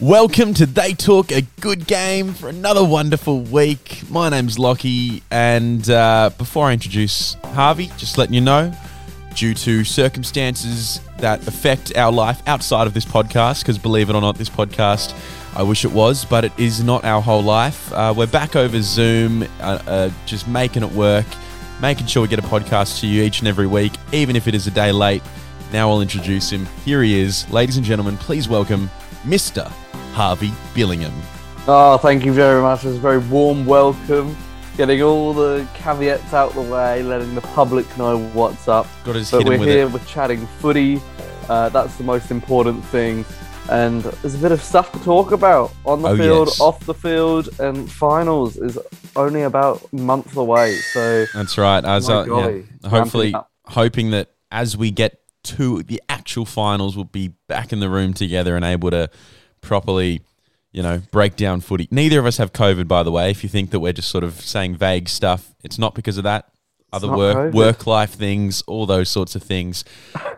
Welcome to They Talk a Good Game for another wonderful week. My name's Lockie, and uh, before I introduce Harvey, just letting you know, due to circumstances that affect our life outside of this podcast, because believe it or not, this podcast, I wish it was, but it is not our whole life. Uh, we're back over Zoom, uh, uh, just making it work, making sure we get a podcast to you each and every week, even if it is a day late. Now I'll introduce him. Here he is. Ladies and gentlemen, please welcome Mr. Harvey Billingham. Oh, thank you very much. It's a very warm welcome. Getting all the caveats out the way, letting the public know what's up. Got just But we're here, it. we're chatting footy. Uh, that's the most important thing. And there's a bit of stuff to talk about on the Oh, field, yes. off the field, and finals is only about a month away. So That's right. As uh, golly, yeah, hopefully, hoping that as we get to the actual finals, we'll be back in the room together and able to properly, you know, break down footy. Neither of us have COVID, by the way. If you think that we're just sort of saying vague stuff, it's not because of that. Other work, COVID. work life things, all those sorts of things,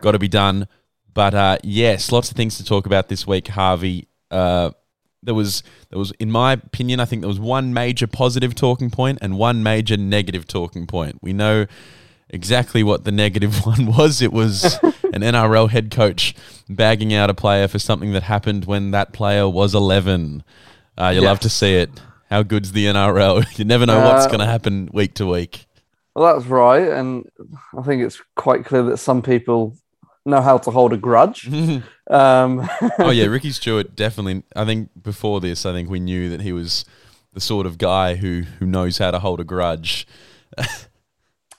got to be done. But uh, yes, lots of things to talk about this week, Harvey. Uh, there was there was in my opinion i think there was one major positive talking point and one major negative talking point we know exactly what the negative one was. It was an nrl head coach bagging out a player for something that happened when that player was 11 uh, you love to see it. How good's the nrl you never know what's Uh, going to happen week to week. Well, that's right, and I think it's quite clear that some people know how to hold a grudge. Um, oh yeah ricky stuart definitely i think before this i think we knew that he was the sort of guy who who knows how to hold a grudge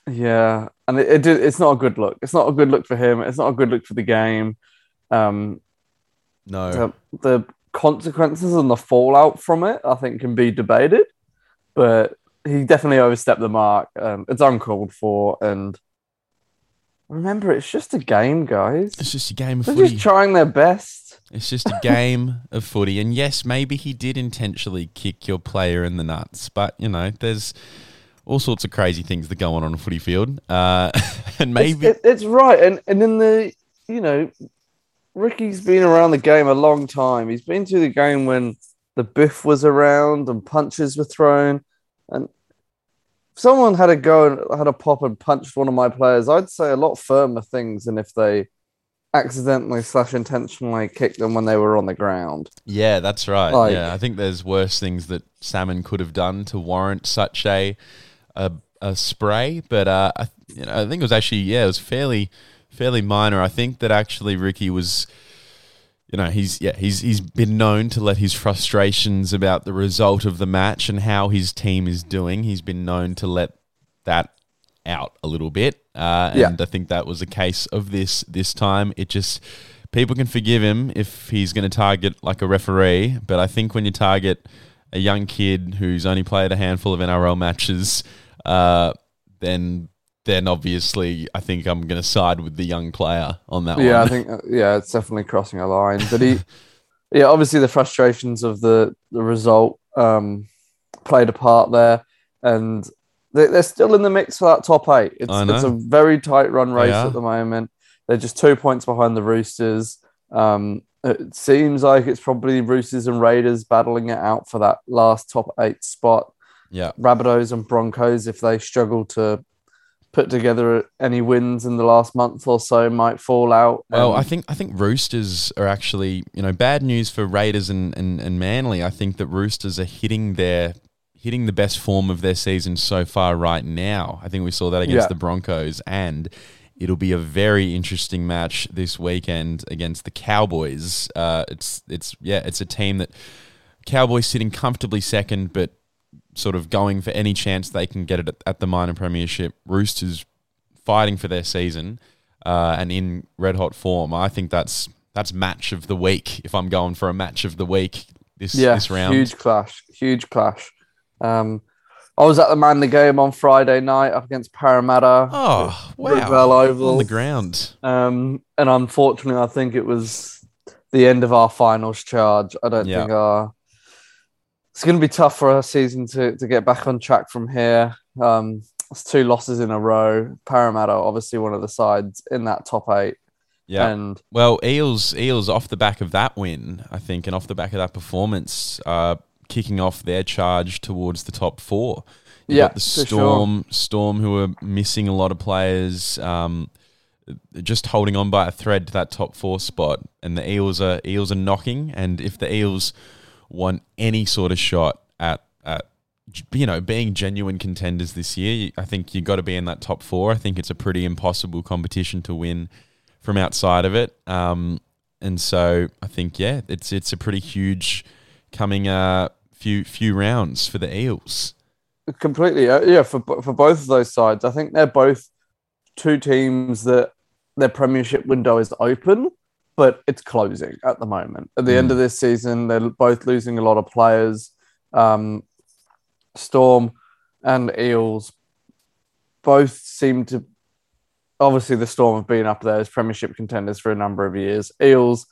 yeah, and it, it it's not a good look. It's not a good look for him. It's not a good look for the game. Um, no the, the consequences and the fallout from it, I think, can be debated, but he definitely overstepped the mark. Um, it's uncalled for, and remember, it's just a game, guys. it's just a game of They're footy just trying their best. It's just a game of footy. And yes, maybe he did intentionally kick your player in the nuts, but you know, there's all sorts of crazy things that go on on a footy field. Uh, and maybe it, it's right, and and in the you know, Ricky's been around the game a long time. He's been to the game when the biff was around and punches were thrown, and if someone had a go and had a pop and punched one of my players, I'd say a lot firmer things than if they accidentally slash intentionally kicked them when they were on the ground. yeah, that's right. Like- yeah, I think there's worse things that Salmon could have done to warrant such a a, a spray, but uh, I, you know, I think it was actually yeah, it was fairly fairly minor. I think that actually Ricky was you know he's yeah he's he's been known to let his frustrations about the result of the match and how his team is doing he's been known to let that out a little bit uh, Yeah. and I think that was a case of this this time it just people can forgive him if he's going to target like a referee but I think when you target a young kid who's only played a handful of NRL matches uh, then then obviously I think I'm going to side with the young player on that one. Yeah, one I think uh, yeah, it's definitely crossing a line. But he, yeah, obviously the frustrations of the the result um, played a part there, and they, they're still in the mix for that top eight. It's it's a very tight run race are. at the moment. They're just two points behind the Roosters. Um, it seems like it's probably Roosters and Raiders battling it out for that last top eight spot. yeah Rabbitohs and Broncos, if they struggle to put together any wins in the last month or so, might fall out. Well, And- I think I think Roosters are actually you know bad news for Raiders and, and, and Manly. I think that Roosters are hitting their hitting the best form of their season so far right now. I think we saw that against Yeah. the Broncos, and it'll be a very interesting match this weekend against the Cowboys. Uh, it's it's yeah, it's a team that Cowboys sitting comfortably second, but sort of going for any chance they can get it at, at the minor premiership. Roosters fighting for their season uh, and in red hot form. I think that's that's match of the week. If I'm going for a match of the week this Yeah, this round, huge clash, huge clash. Um, I was at the Manly game on Friday night up against Parramatta. Oh wow! Oval. on the ground. Um, and unfortunately, I think it was the end of our finals charge. I don't Yeah. think our it's going to be tough for our season to, to get back on track from here. Um, it's two losses in a row. Parramatta, obviously, one of the sides in that top eight. Yeah. And Well, Eels, Eels, off the back of that win, I think, and off the back of that performance, uh, kicking off their charge towards the top four. You've Yeah, the for sure. Storm, Storm, who are missing a lot of players, um, just holding on by a thread to that top four spot, and the Eels are Eels are knocking. And if the Eels want any sort of shot at at you know being genuine contenders this year, I think you have got to be in that top four. I think it's a pretty impossible competition to win from outside of it. Um, and so I think yeah, it's it's a pretty huge coming uh few few rounds for the Eels. completely, uh, yeah, for for both of those sides, I think they're both two teams that their premiership window is open, but it's closing at the moment. At the end Mm. of this season, they're both losing a lot of players. Um, Storm and Eels both seem to. Obviously, the Storm have been up there as premiership contenders for a number of years. Eels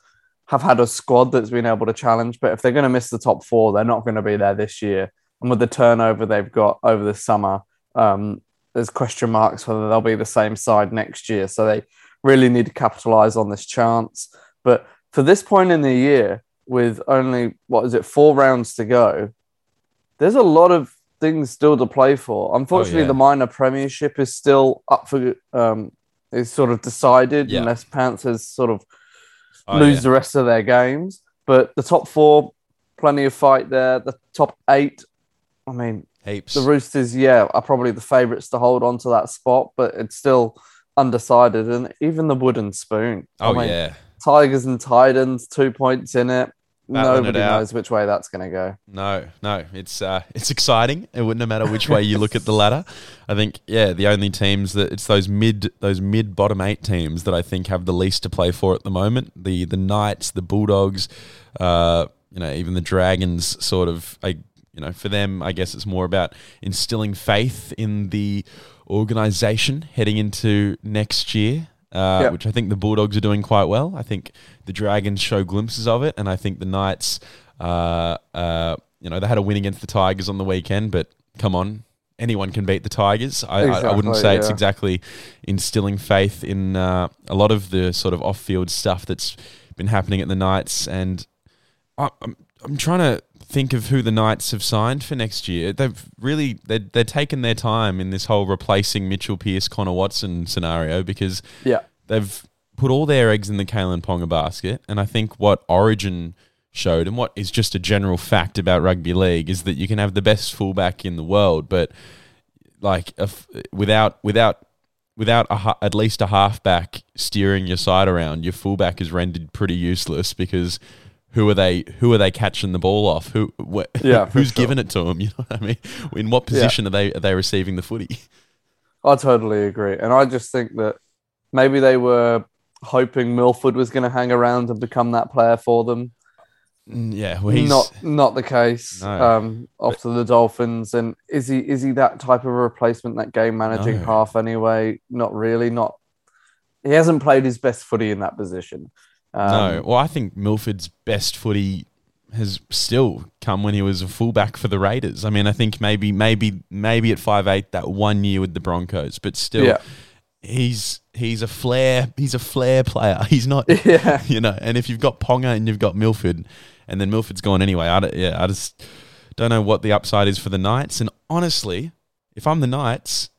have had a squad that's been able to challenge, but if they're going to miss the top four, they're not going to be there this year. And with the turnover they've got over the summer, um, there's question marks whether they'll be the same side next year. So they really need to capitalize on this chance. But for this point in the year, with only what is it, four rounds to go, there's a lot of things still to play for. Unfortunately, yeah. the minor premiership is still up for um, is sort of decided Yeah. unless Panthers sort of Oh, lose yeah. the rest of their games. But the top four, plenty of fight there. The top eight, I mean, heaps. the Roosters, yeah, are probably the favourites to hold on to that spot, but it's still undecided. And even the wooden spoon. oh I mean, yeah, Tigers and Titans, two points in it. Nobody knows which way that's going to go. No, no, it's uh, it's exciting. It wouldn't matter which way you look at the ladder. I think, yeah, the only teams that it's those mid those mid bottom eight teams that I think have the least to play for at the moment. The the Knights, the Bulldogs, uh, you know, even the Dragons. Sort of, I you know, for them, I guess it's more about instilling faith in the organization heading into next year. Uh, Yeah. Which I think the Bulldogs are doing quite well. I think the Dragons show glimpses of it, and I think the Knights, uh, uh, you know, they had a win against the Tigers on the weekend, but come on, anyone can beat the Tigers. I, I, I wouldn't Exactly, say it's exactly instilling faith in uh, a lot of the sort of off-field stuff that's been happening at the Knights, and I, I'm I'm trying to think of who the Knights have signed for next year. They've really they they're taken their time in this whole replacing Mitchell Pearce, Connor Watson scenario because Yeah. they've put all their eggs in the Kalyn Ponga basket, and I think what Origin showed and what is just a general fact about rugby league is that you can have the best fullback in the world, but like if, without without without a, at least a halfback steering your side around, your fullback is rendered pretty useless because who are they who are they catching the ball off? Who wh- Yeah, who's sure. giving it to them? You know what I mean? In what position are they are they receiving the footy? I totally agree. And I just think that maybe they were hoping Milford was going to hang around and become that player for them. Mm, Yeah, well, not not the case. No. Um, off to the Dolphins, and is he is he that type of a replacement, that game managing No. half anyway? Not really. Not. He hasn't played his best footy in that position. Um, no. Well, I think Milford's best footy has still come when he was a fullback for the Raiders. I mean, I think maybe maybe maybe at five eight that one year with the Broncos, but still, Yeah. he's he's a flair he's a flair player. He's not Yeah. you know. And if you've got Ponga and you've got Milford, and then Milford's gone anyway, I yeah, I just don't know what the upside is for the Knights. And honestly, if I'm the Knights,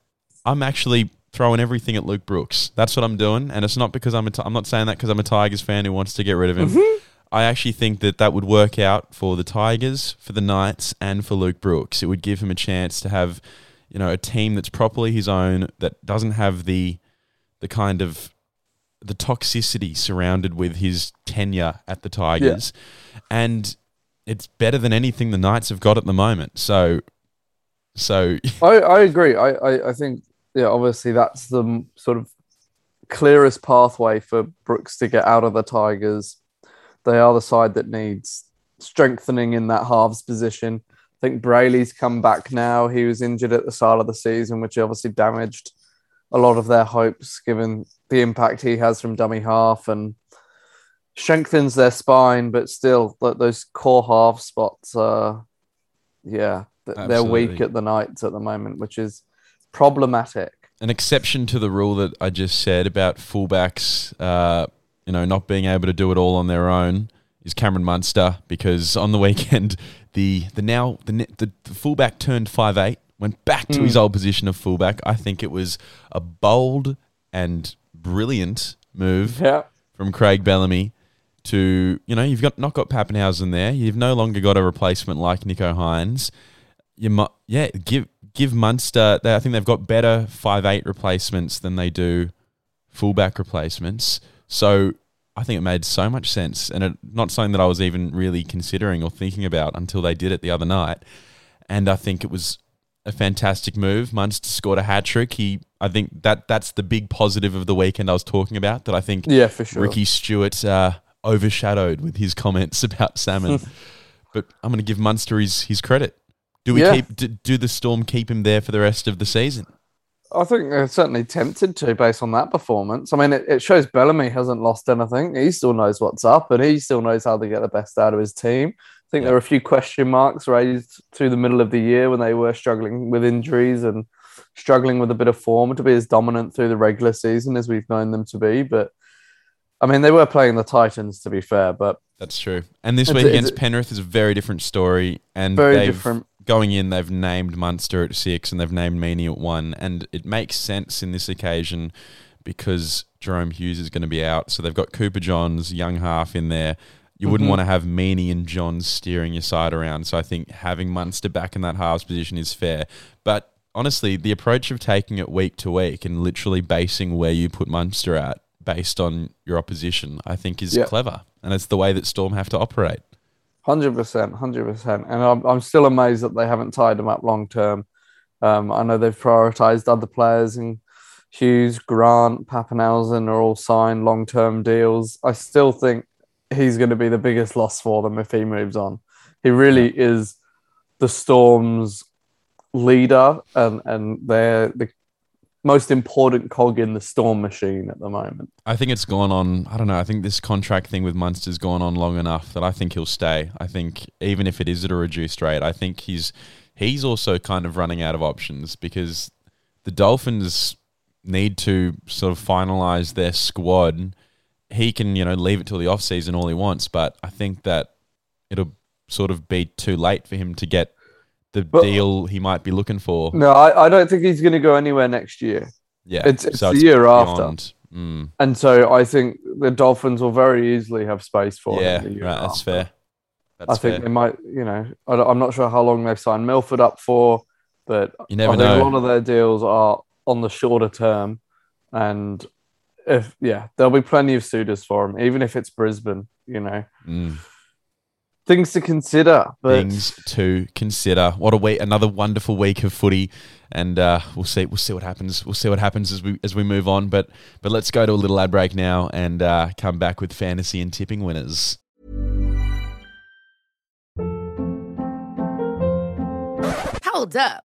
I'm actually throwing everything at Luke Brooks. That's what I'm doing, and it's not because I'm a t- I'm not saying that because I'm a Tigers fan who wants to get rid of him. Mm-hmm. I actually think that that would work out for the Tigers, for the Knights, and for Luke Brooks. It would give him a chance to have, you know, a team that's properly his own that doesn't have the the kind of the toxicity surrounded with his tenure at the Tigers, and it's better than anything the Knights have got at the moment. So, so I, I agree. I, I, I think yeah, obviously that's the sort of clearest pathway for Brooks to get out of the Tigers. They are the side that needs strengthening in that halves position. I think Brailey's come back now. He was injured at the start of the season, which obviously damaged a lot of their hopes given the impact he has from dummy half and strengthens their spine, but still those core half spots uh yeah, they're weak at the Knights at the moment, which is problematic. An exception to the rule that I just said about fullbacks uh, you know, not being able to do it all on their own is Cameron Munster because on the weekend the the now the the, the fullback turned five eight went back to mm. his old position of fullback. I think it was a bold and brilliant move yeah. from Craig Bellamy to you know you've got not got Papenhuyzen there. You've no longer got a replacement like Nicho Hynes. You might yeah give give Munster. They, I think they've got better five eight replacements than they do fullback replacements. So I think it made so much sense, and it, not something that I was even really considering or thinking about until they did it the other night. And I think it was a fantastic move. Munster scored a hat trick. He, I think that that's the big positive of the weekend I was talking about. That I think, yeah, for sure. Ricky Stuart uh, overshadowed with his comments about salmon. but I'm going to give Munster his his credit. Do we yeah. keep do, do the Storm keep him there for the rest of the season? I think they're certainly tempted to based on that performance. I mean, it, it, shows Bellamy hasn't lost anything. He still knows what's up and he still knows how to get the best out of his team. I think yeah. there were a few question marks raised through the middle of the year when they were struggling with injuries and struggling with a bit of form to be as dominant through the regular season as we've known them to be. But I mean, they were playing the Titans to be fair, but that's true. And this week against Penrith is a very different story. And very different going in, they've named Munster at six and they've named Meaney at one, and it makes sense in this occasion because Jahrome Hughes is going to be out, so they've got Cooper Johns, young half in there. You mm-hmm. wouldn't want to have Meaney and Johns steering your side around, so I think having Munster back in that halves position is fair. But honestly, the approach of taking it week to week and literally basing where you put Munster at based on your opposition, I think is yep. clever, and it's the way that Storm have to operate. Hundred percent, hundred percent, and I'm I'm still amazed that they haven't tied him up long term. Um, I know they've prioritised other players, and Hughes, Grant, Papenhuyzen are all signed long term deals. I still think he's going to be the biggest loss for them if he moves on. He really is the Storm's leader, and and they're the most important cog in the storm machine at the moment. I think it's gone on. I don't know. I think this contract thing with Munster's gone on long enough that I think he'll stay. I think even if it is at a reduced rate, I think he's he's also kind of running out of options because the Dolphins need to sort of finalize their squad. He can, you know, leave it till the off season all he wants, but I think that it'll sort of be too late for him to get the but, deal he might be looking for. No, I, I don't think he's going to go anywhere next year. Yeah, it's, it's so the it's year beyond. after. Mm. And so I think the Dolphins will very easily have space for yeah, him. Yeah, right, that's fair. That's I think fair. they might, you know, I, am not sure how long they've signed Milford up for, but you never I know. think a lot of their deals are on the shorter term. And if, yeah, there'll be plenty of suitors for him, even if it's Brisbane, you know. Mm things to consider. But... Things to consider. What a week! Another wonderful week of footy, and uh, we'll see. We'll see what happens. We'll see what happens as we as we move on. But but let's go to a little ad break now and uh, come back with fantasy and tipping winners. Hold up.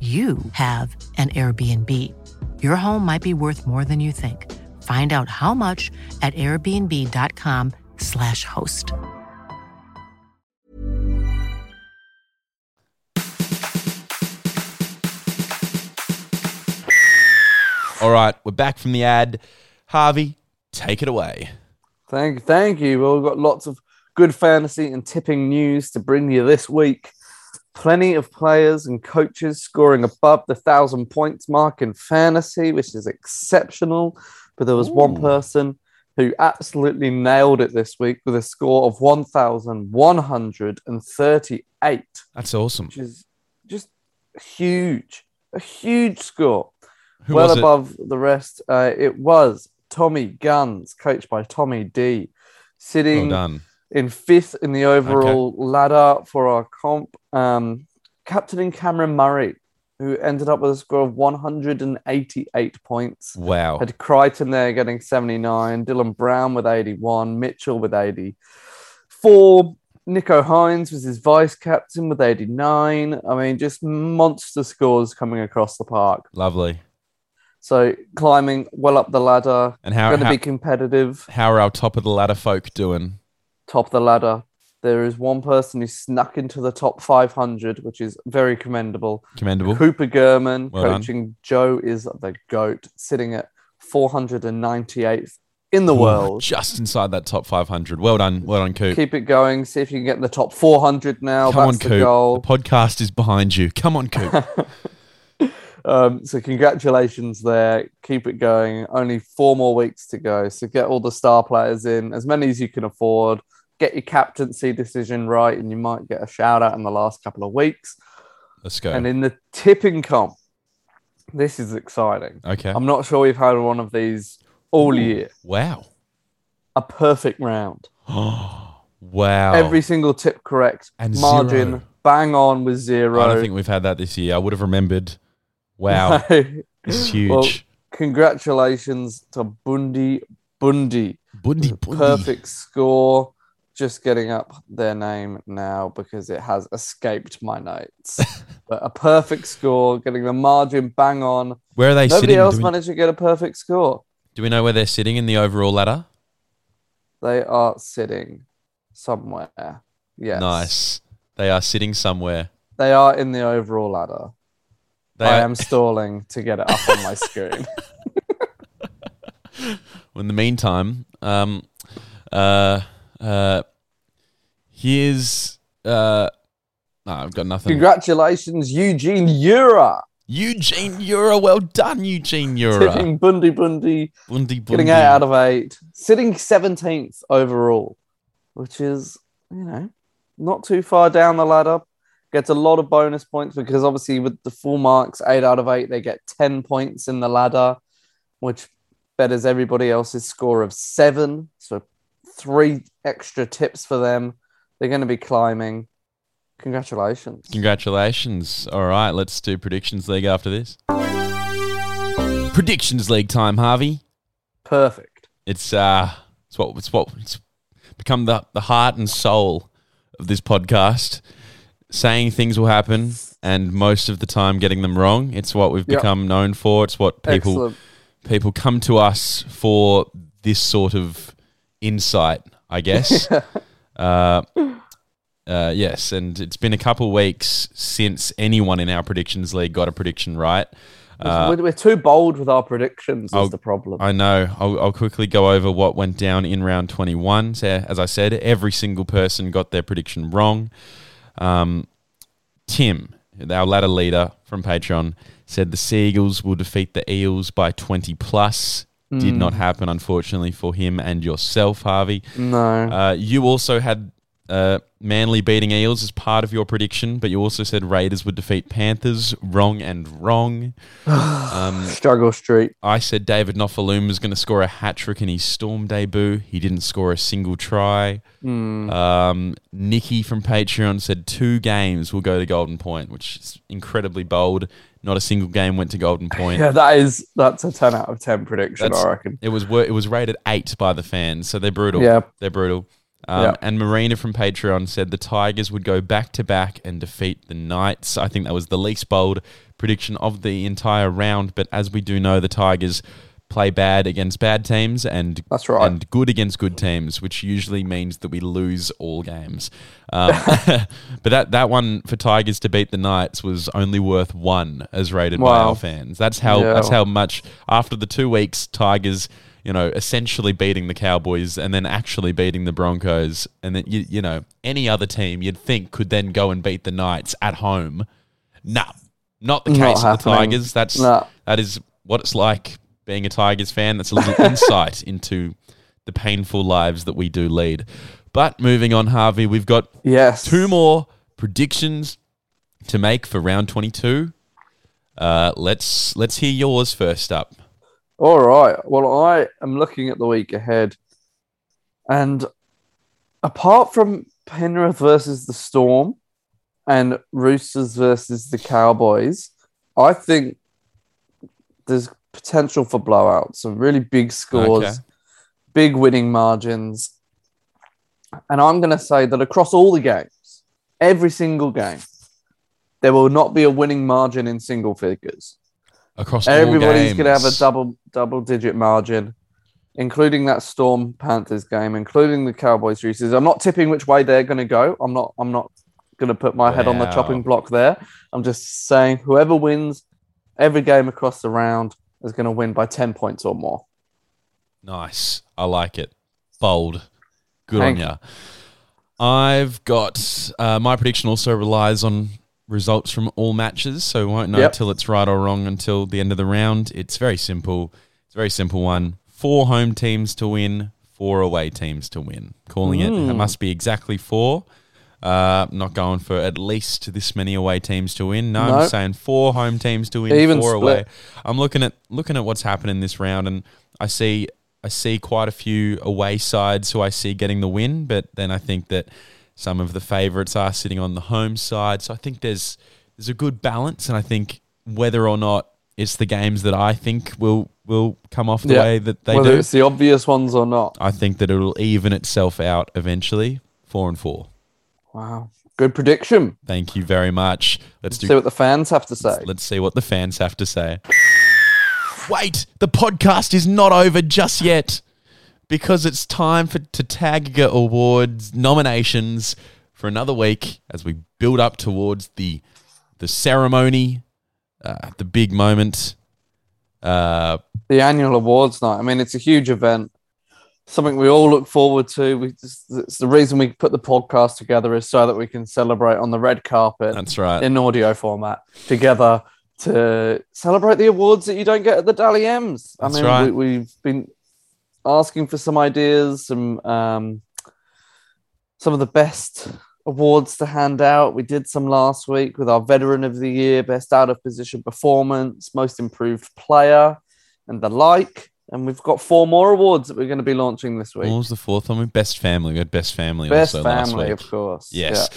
you have an Airbnb. Your home might be worth more than you think. Find out how much at airbnb.com slash host. All right, we're back from the ad. Harvey, take it away. Thank, thank you. Well, we've got lots of good fantasy and tipping news to bring you this week. Plenty of players and coaches scoring above the thousand points mark in fantasy, which is exceptional. But there was one person who absolutely nailed it this week with a score of 1,138, That's awesome. which is just huge, a huge score. Who well above the rest. Uh, it was Tommy Guns, coached by Tommy D, Well sitting done. In fifth in the overall ladder for our comp. Um, captaining Cameron Murray, who ended up with a score of 188 points. Wow. Had Crichton there getting 79, Dylan Brown with 81, Mitchell with 84. Nicho Hynes was his vice captain with 89. I mean, just monster scores coming across the park. Lovely. So climbing well up the ladder, And how, going to be competitive. how are our top of the ladder folk doing? Top of the ladder. There is one person who snuck into the top 500, which is very commendable. Commendable. Cooper Gurman, Well done. coaching Joe is the GOAT, sitting at 498th in the Ooh, world. Just inside that top 500. Well done. Well done, Coop. Keep it going. See if you can get in the top 400 now. Come on, That's the Coop. goal. The podcast is behind you. Come on, Coop. Um, so congratulations there. Keep it going. Only four more weeks to go. So get all the star players in, as many as you can afford. Get your captaincy decision right, and you might get a shout out in the last couple of weeks. Let's go. And in the tipping comp, this is exciting. okay. I'm not sure we've had one of these all Ooh. year. wow. A perfect round. wow. Every single tip correct. And Margin zero. bang on with zero. I don't think we've had that this year. I would have remembered. Wow. this is huge. Well, congratulations to Bundy Bundy. Bundy, bundy. Perfect score. Just getting up their name now because it has escaped my notes. but a perfect score, getting the margin bang on. Where are they sitting? Nobody sitting? else we, managed to get a perfect score. do we know where they're sitting in the overall ladder? They are sitting somewhere. Yes. Nice. They are sitting somewhere. They are in the overall ladder. They I are, am stalling to get it up on my screen. in the meantime, um, uh, uh, here's uh, no, I've got nothing. Congratulations, Eugene Ura. Eugene Euro, well done, Eugene Euro. Tipping Bundy Bundy, Bundy, getting eight out of eight, sitting 17th overall, which is, you know, not too far down the ladder. Gets a lot of bonus points because obviously with the full marks, eight out of eight, they get 10 points in the ladder, which betters everybody else's score of seven. So three extra tips for them. They're going to be climbing. Congratulations. Congratulations. All right, let's do predictions league after this. Predictions league time, Harvey. Perfect. It's uh, it's what it's what it's become the the heart and soul of this podcast. Saying things will happen, and most of the time getting them wrong. It's what we've Yep. become known for. It's what people Excellent. people come to us for this sort of insight, I guess. uh, uh, yes, and it's been a couple weeks since anyone in our predictions league got a prediction right. Uh, we're, we're too bold with our predictions, I'll- is the problem. I know. I'll, I'll quickly go over what went down in round 21. So, as I said, every single person got their prediction wrong. Um, Tim, our ladder leader from Patreon, said the Seagulls will defeat the Eels by 20 plus. Did not happen, unfortunately, for him and yourself, Harvey. no. Uh, you also had uh, Manly beating Eels as part of your prediction, but you also said Raiders would defeat Panthers. Wrong and wrong. Um, Struggle Street. I said David Nofoaluma was going to score a hat trick in his Storm debut. He didn't score a single try. Hmm. Um, Nikki from Patreon said two games will go to Golden Point, which is incredibly bold. Not a single game went to Golden Point. Yeah, that is that's a ten out of ten prediction, That's- I reckon. It was it was rated eight by the fans, so they're brutal. Yeah. they're brutal. Um, Yeah. And Marina from Patreon said the Tigers would go back to back and defeat the Knights. I think that was the least bold prediction of the entire round. But as we do know, the Tigers play bad against bad teams and That's right. and good against good teams, which usually means that we lose all games. Um, but that, that one for Tigers to beat the Knights was only worth one as rated by our fans. That's how Yeah. that's how much after the two weeks Tigers. You know, essentially beating the Cowboys and then actually beating the Broncos, and then you you know any other team you'd think could then go and beat the Knights at home. No, not the Not case of the. Tigers. That's No. that is what it's like being a Tigers fan. That's a little insight into the painful lives that we do lead. But moving on, Harvey, we've got yes. two more predictions to make for round twenty-two. Uh, let's let's hear yours first up. All right. Well, I am looking at the week ahead, and apart from Penrith versus the Storm and Roosters versus the Cowboys, I think there's potential for blowouts, some really big scores, Okay. big winning margins. And I'm going to say that across all the games, every single game, there will not be a winning margin in single figures. Across Everybody's going to have a double double digit margin, including that Storm Panthers game, including the Cowboys Roosters. I'm not tipping which way they're going to go. I'm not. I'm not going to put my head on the chopping block there. I'm just saying whoever wins every game across the round is going to win by ten points or more. Nice. I like it. Bold. Good Thank on ya. I've got uh, my prediction also relies on results from all matches, so we won't know Yep. till it's right or wrong until the end of the round. It's very simple. It's a very simple one. Four home teams to win, four away teams to win. Calling it. It must be exactly four. Uh, not going for at least this many away teams to win. No, I'm saying four home teams to win, Even four split. away. I'm looking at looking at what's happening this round, and I see I see quite a few away sides who I see getting the win, but then I think that some of the favourites are sitting on the home side. So I think there's there's a good balance, and I think whether or not it's the games that I think will will come off the Yeah. way that they Whether do, it's the obvious ones or not. I think that it'll even itself out eventually. Four and four. Wow, good prediction. Thank you very much. Let's do See what the fans have to say. Let's see what the fans have to say. Wait, the podcast is not over just yet because it's time for to Tagger Awards nominations for another week as we build up towards the the ceremony, uh, the big moment. Uh, the annual awards night. I mean, it's a huge event, something we all look forward to. We just, it's the reason we put the podcast together is so that we can celebrate on the red carpet that's right. in audio format together to celebrate the awards that you don't get at the Dally M's. I That's mean, right. we, we've been asking for some ideas, some um, some of the best awards to hand out. We did some last week with our Veteran of the Year, Best Out of Position Performance, Most Improved Player, and the like. And we've got four more awards that we're going to be launching this week. What was the fourth one? Best family. We had best family Best also last Family, week. of course. Yes.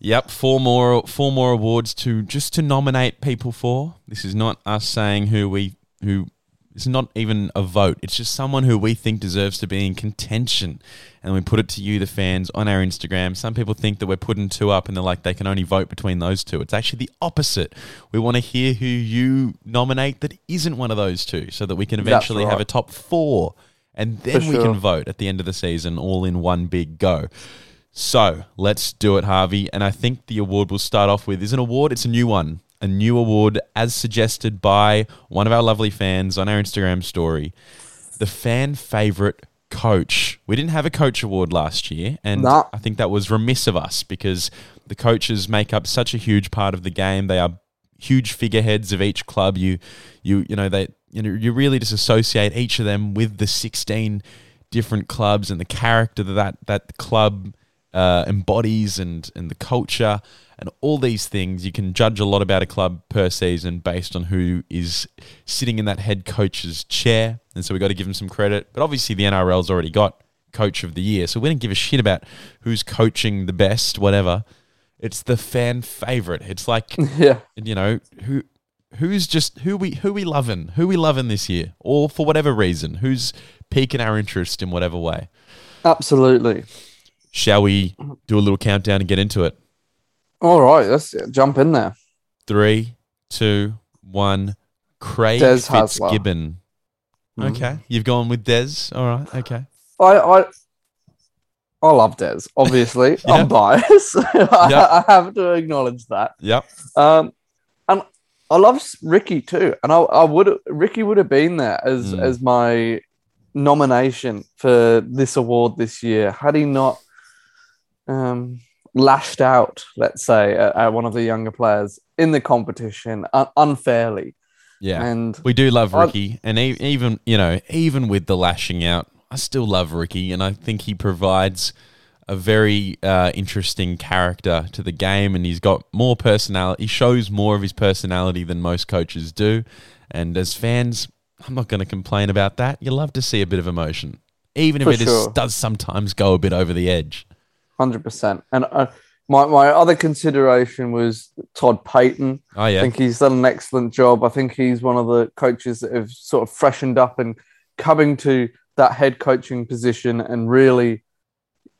Yep, four more four more awards to just to nominate people for. This is not us saying who we who it's not even a vote. It's just someone who we think deserves to be in contention. And we put it to you, the fans, on our Instagram. Some people think that we're putting two up and they're like they can only vote between those two. It's actually the opposite. We want to hear who you nominate that isn't one of those two so that we can eventually have a top four. And then For we can vote at the end of the season all in one big go. So let's do it, Harvey. And I think the award we'll start off with is an award. It's a new one, a new award as suggested by one of our lovely fans on our Instagram story. The fan favorite coach. We didn't have a coach award last year, and Nah. I think that was remiss of us because the coaches make up such a huge part of the game. They are huge figureheads of each club. You, you, you know, they, you know, you really just associate each of them with the sixteen different clubs and the character that that, that club uh, embodies and and the culture and all these things. You can judge a lot about a club per season based on who is sitting in that head coach's chair, and so we got to give them some credit. But obviously, the NRL's already got coach of the year, so we don't give a shit about who's coaching the best, whatever. It's the fan favorite. It's like Yeah. you know who who's just who we who we loving who we loving this year or for whatever reason who's piquing our interest in whatever way Absolutely. shall we do a little countdown and get into it All right, let's jump in there. three two one craig Des Hasler. fitzgibbon Okay, you've gone with Des. All right. Okay. I I, I love Des. Obviously, Yeah. I'm biased. I, Yeah. I have to acknowledge that. Yep. Um, and I love Ricky too. And I, I would Ricky would have been there as Mm. as my nomination for this award this year had he not um, lashed out, let's say, at, at one of the younger players in the competition un- unfairly. Yeah. And We do love I- Ricky, and e- even you know, even with the lashing out, I still love Ricky, and I think he provides a very uh, interesting character to the game, and he's got more personality. He shows more of his personality than most coaches do, and as fans, I'm not going to complain about that. You love to see a bit of emotion, even if For it is, sure. does sometimes go a bit over the edge. Hundred percent. And uh, my my other consideration was Todd Payten. Oh I think he's done an excellent job. I think he's one of the coaches that have sort of freshened up and coming to that head coaching position and really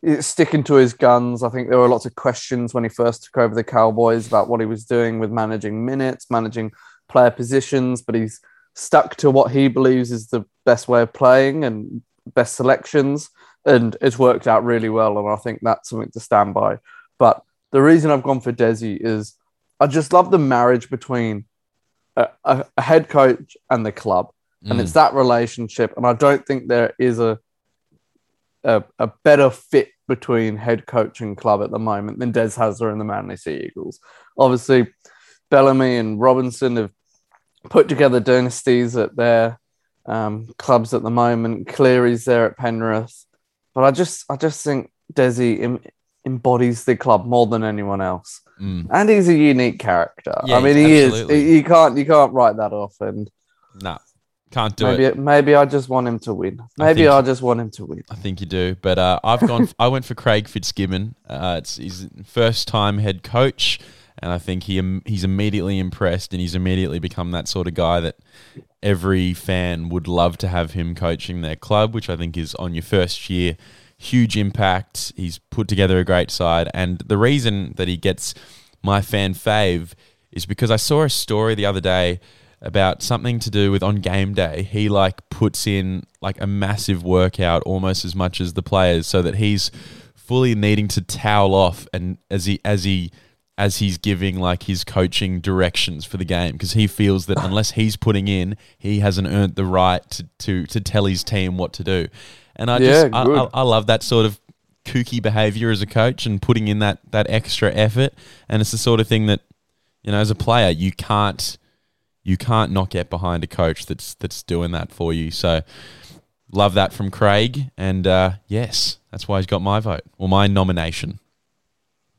eh, sticking to his guns. I think there were lots of questions when he first took over the Cowboys about what he was doing with managing minutes, managing player positions, but he's stuck to what he believes is the best way of playing and best selections, and it's worked out really well. And I think that's something to stand by. But the reason I've gone for Desi is I just love the marriage between a, a, a head coach and the club, and Mm. it's that relationship. And I don't think there is a, a a better fit between head coach and club at the moment than Des Hasler and the Manly Sea Eagles. Obviously, Bellamy and Robinson have put together dynasties at their um, clubs at the moment. Cleary's there at Penrith, but I just I just think Desi em- embodies the club more than anyone else Mm. and he's a unique character. Yeah, I mean, he absolutely. is. You can't you can't write that off. And Nah, can't do maybe it. maybe I just want him to win. I Maybe think- I, just want him to win. I think you do, but uh, I've gone. I went for Craig Fitzgibbon. Uh, it's his first time head coach, and I think he he's immediately impressed, and he's immediately become that sort of guy that every fan would love to have him coaching their club, which I think is on your first year, huge impact. He's put together a great side, and the reason that he gets my fan fave is because I saw a story the other day about something to do with on game day. He like puts in like a massive workout almost as much as the players so that he's fully needing to towel off and as he as he as he's giving like his coaching directions for the game because he feels that unless he's putting in, he hasn't earned the right to to, to tell his team what to do. And I just I. I, I love that sort of kooky behavior as a coach and putting in that that extra effort. And it's the sort of thing that you know as a player you can't you can't not get behind a coach that's that's doing that for you. So love that from Craig, and uh, yes, that's why he's got my vote or my nomination.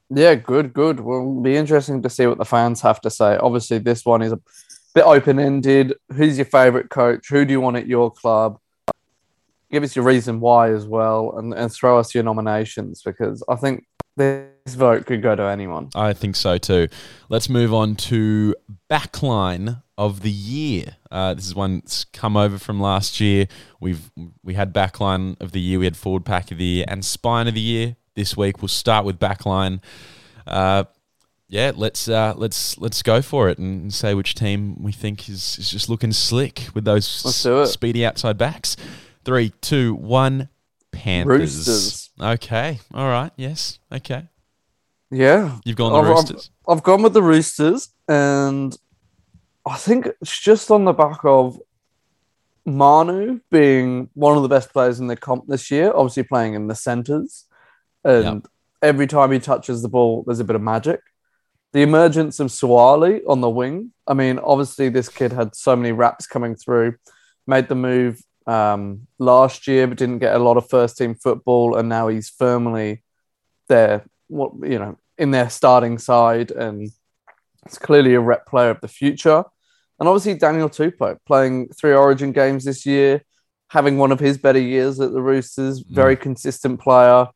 Yeah, good, good. Well, it'll be interesting to see what the fans have to say. Obviously, this one is a bit open ended. Who's your favorite coach? Who do you want at your club? Give us your reason why as well, and, and throw us your nominations because I think this vote could go to anyone. I think so too. Let's move on to backline of the year. Uh, this is one that's come over from last year. We've we had backline of the year, we had forward pack of the year, and spine of the year. This week we'll start with backline. Uh, yeah, let's uh, let's let's go for it and say which team we think is, is just looking slick with those Let's do it. speedy outside backs. Three, two, one. Panthers. Roosters. Okay. All right. Yes. Okay. Yeah, You've gone the I've- I've- Roosters. I've gone with the Roosters, and I think it's just on the back of Manu being one of the best players in the comp this year, obviously playing in the centres. And every time he touches the ball, there's a bit of magic. The emergence of Suaalii on the wing. I mean, obviously, this kid had so many wraps coming through, made the move um, last year, but didn't get a lot of first team football. And now he's firmly there, what you know, in their starting side. And it's clearly a rep player of the future. And obviously, Daniel Tupou playing three origin games this year, having one of his better years at the Roosters, very consistent player.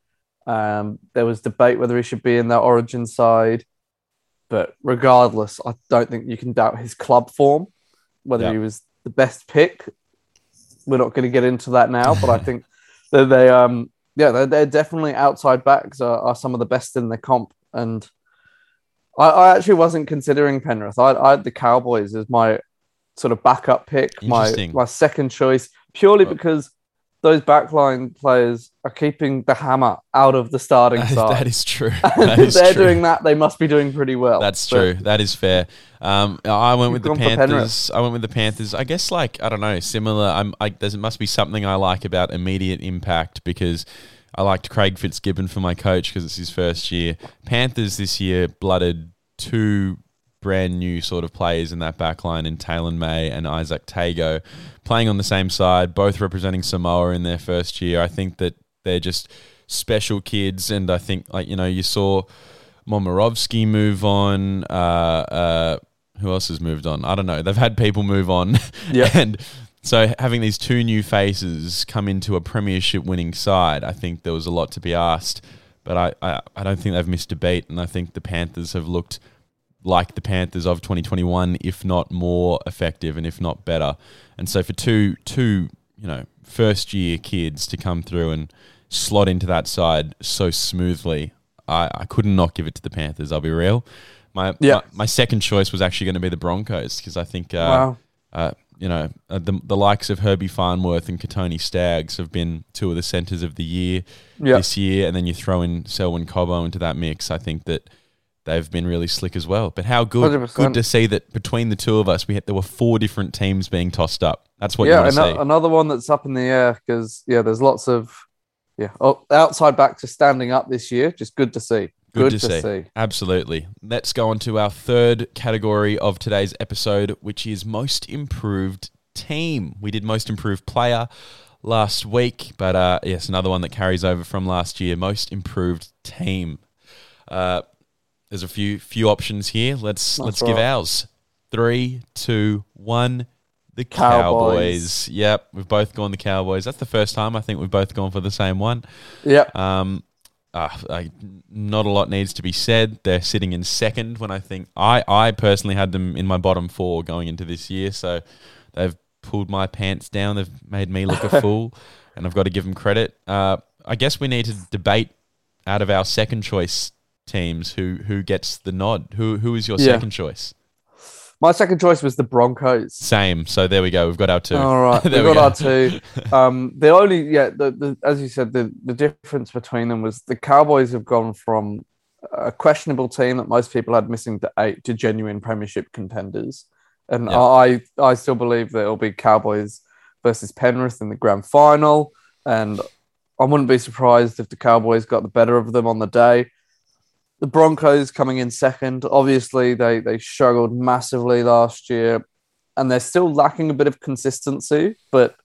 Um, there was debate whether he should be in that origin side. But regardless, I don't think you can doubt his club form, whether Yeah. he was the best pick. We're not going to get into that now, but I think that they, um, yeah, they're, they're definitely outside backs are, are some of the best in the comp. And I, I actually wasn't considering Penrith. I, I had the Cowboys as my sort of backup pick, my my second choice, purely because those backline players are keeping the hammer out of the starting side. that is true. If they're true. doing that, they must be doing pretty well. That's But true. That is fair. Um, I went with the gone for Penrith. Panthers. I went with the Panthers. I guess like I don't know, similar. I'm. I, there must be something I like about immediate impact because I liked Craig Fitzgibbon for my coach because it's his first year. Panthers this year blooded two brand new sort of players in that back line in Taylan May and Izack Tago playing on the same side, both representing Samoa in their first year. I think that they're just special kids, and I think like you know you saw Momirovski move on. Uh, uh, who else has moved on? I don't know. They've had people move on, Yeah. and so having these two new faces come into a premiership winning side, I think there was a lot to be asked. But I, I, I don't think they've missed a beat, and I think the Panthers have looked like the Panthers of 2021, if not more effective and if not better. And so for two two you know first year kids to come through and slot into that side so smoothly, I, I couldn't not give it to the Panthers. I'll be real. My Yeah. my, my second choice was actually going to be the Broncos because I think uh, wow. uh, you know, uh, the, the likes of Herbie Farnworth and Kotoni Staggs have been two of the centres of the year Yeah. this year, and then you throw in Selwyn Cobbo into that mix. I think that they've been really slick as well. But how good 100%. good to see that between the two of us, we had, there were four different teams being tossed up. That's what you yeah, want to ano- see. another one that's up in the air because yeah, there's lots of yeah, oh, outside backs are standing up this year. Just good to see. Good, to, see. Absolutely. Let's go on to our third category of today's episode, which is most improved team. We did most improved player last week, but uh, yes, another one that carries over from last year. Most improved team. Uh, there's a few few options here. Let's That's let's give ours. Three, two, one. The Cowboys. Cowboys. Yep, we've both gone the Cowboys. That's the first time I think we've both gone for the same one. Yeah, Um, uh, I, not a lot needs to be said. They're sitting in second when I think I, I personally had them in my bottom four going into this year. So they've pulled my pants down. They've made me look a fool, and I've got to give them credit. Uh, I guess we need to debate out of our second choice teams who who gets the nod. Who who is your Yeah. second choice? my second choice was the Broncos. Same. So there we go. We've got our two. All right, There we we got go. our two. Um, the only yeah, the, the as you said, the the difference between them was the Cowboys have gone from a questionable team that most people had missing to eight to genuine Premiership contenders, and Yeah. I I still believe that it'll be Cowboys versus Penrith in the grand final, and I wouldn't be surprised if the Cowboys got the better of them on the day. The Broncos coming in second. Obviously, they they struggled massively last year, and they're still lacking a bit of consistency. But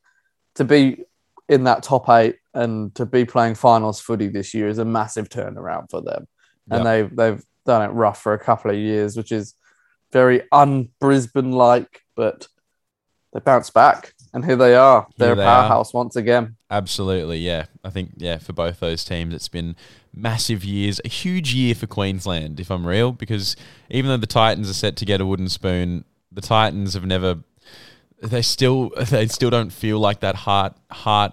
to be in that top eight and to be playing finals footy this year is a massive turnaround for them. And Yeah. they've they've done it rough for a couple of years, which is very un Brisbane like, but they bounce back. And here they are. They're they a are. powerhouse once again. Absolutely, yeah. I think yeah, for both those teams, it's been massive years, a huge year for Queensland, if I'm real, because even though the Titans are set to get a wooden spoon, the Titans have never. They still they still don't feel like that heart heart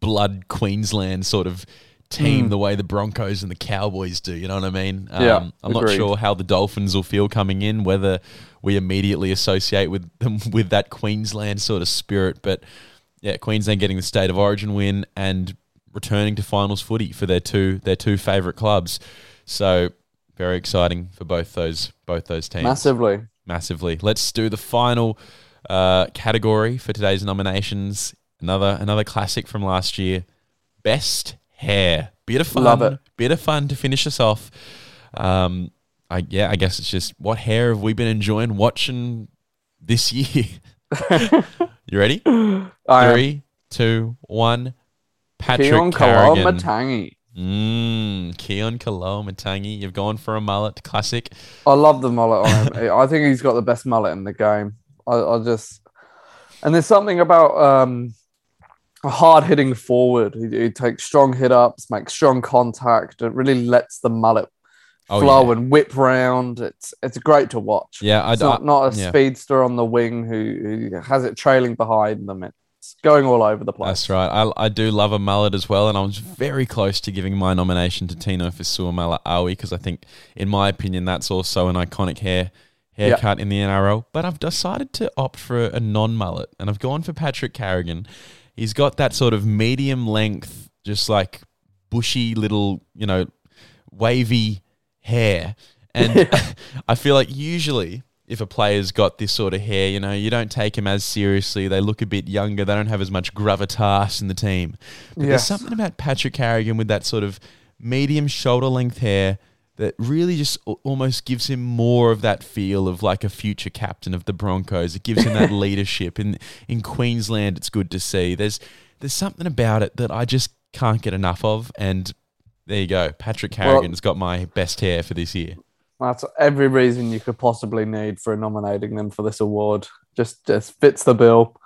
blood Queensland sort of team Mm. the way the Broncos and the Cowboys do. You know what I mean? Um, Yeah, I'm not sure how the Dolphins will feel coming in, whether we immediately associate with them with that Queensland sort of spirit, but yeah, Queensland getting the state of origin win and returning to finals footy for their two their two favourite clubs. So very exciting for both those both those teams. Massively. Massively. Let's do the final uh, category for today's nominations. Another another classic from last year. Best hair. Bit of fun. Love it. Bit of fun to finish us off. Um, I yeah, I guess it's just what hair have we been enjoying watching this year? you ready? I am Three, two, one. Patrick Keaon. Mmm, Keaon Matangi. You've gone for a mullet classic. I love the mullet on him. I think he's got the best mullet in the game. I, I just and there's something about um, a hard hitting forward. He, he takes strong hit ups, makes strong contact. It really lets the mullet Oh, flow yeah. and whip round. It's it's great to watch. Yeah, I It's don't. not, not a yeah. speedster on the wing who, who has it trailing behind them. It's going all over the place. That's right. I, I do love a mullet as well, and I was very close to giving my nomination to Tino Fa'asuamaleaui because I think, in my opinion, that's also an iconic hair haircut in the NRL, but I've decided to opt for a non mullet and I've gone for Patrick Carrigan. He's got that sort of medium length, just like bushy little, you know, wavy hair. And I feel like usually if a player's got this sort of hair, you know, you don't take him as seriously. They look a bit younger. They don't have as much gravitas in the team. But there's something about Patrick Carrigan with that sort of medium shoulder length hair that really just almost gives him more of that feel of like a future captain of the Broncos. It gives him that leadership. In in Queensland, it's good to see. There's there's something about it that I just can't get enough of. And there you go. Patrick Carrigan's got my best hair for this year. That's every reason you could possibly need for nominating them for this award. Just just fits the bill.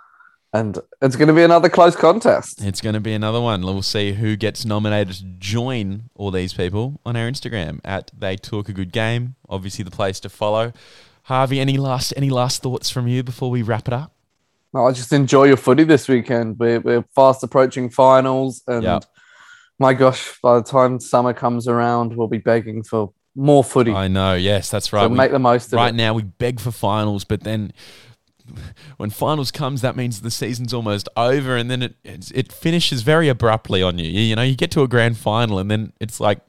And it's going to be another close contest. It's going to be another one. We'll see who gets nominated to join all these people on our Instagram at They Talk a Good Game. Obviously, the place to follow. Harvey, any last any last thoughts from you before we wrap it up? No, I just enjoy your footy this weekend. We're, we're fast approaching finals. And Yep. my gosh, by the time summer comes around, we'll be begging for more footy. I know. Yes, that's right. so We- make the most of right it. now, we beg for finals, but then when finals comes, that means the season's almost over, and then it it finishes very abruptly on you. You know, you get to a grand final, and then it's like,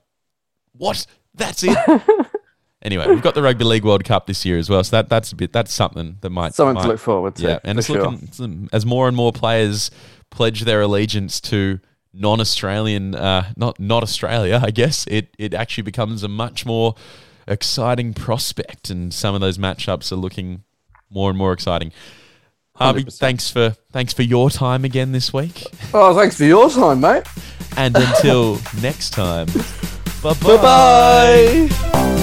what? That's it. anyway, we've got the Rugby League World Cup this year as well, so that that's a bit that's something that might Something might- to look forward to. yeah, and it's sure. looking it's, um, as more and more players pledge their allegiance to non-Australian, uh, not not Australia. I guess it it actually becomes a much more exciting prospect, and some of those matchups are looking more and more exciting. Harvey, 100%. thanks for thanks for your time again this week, Oh, thanks for your time, mate. and until next time, bye Bye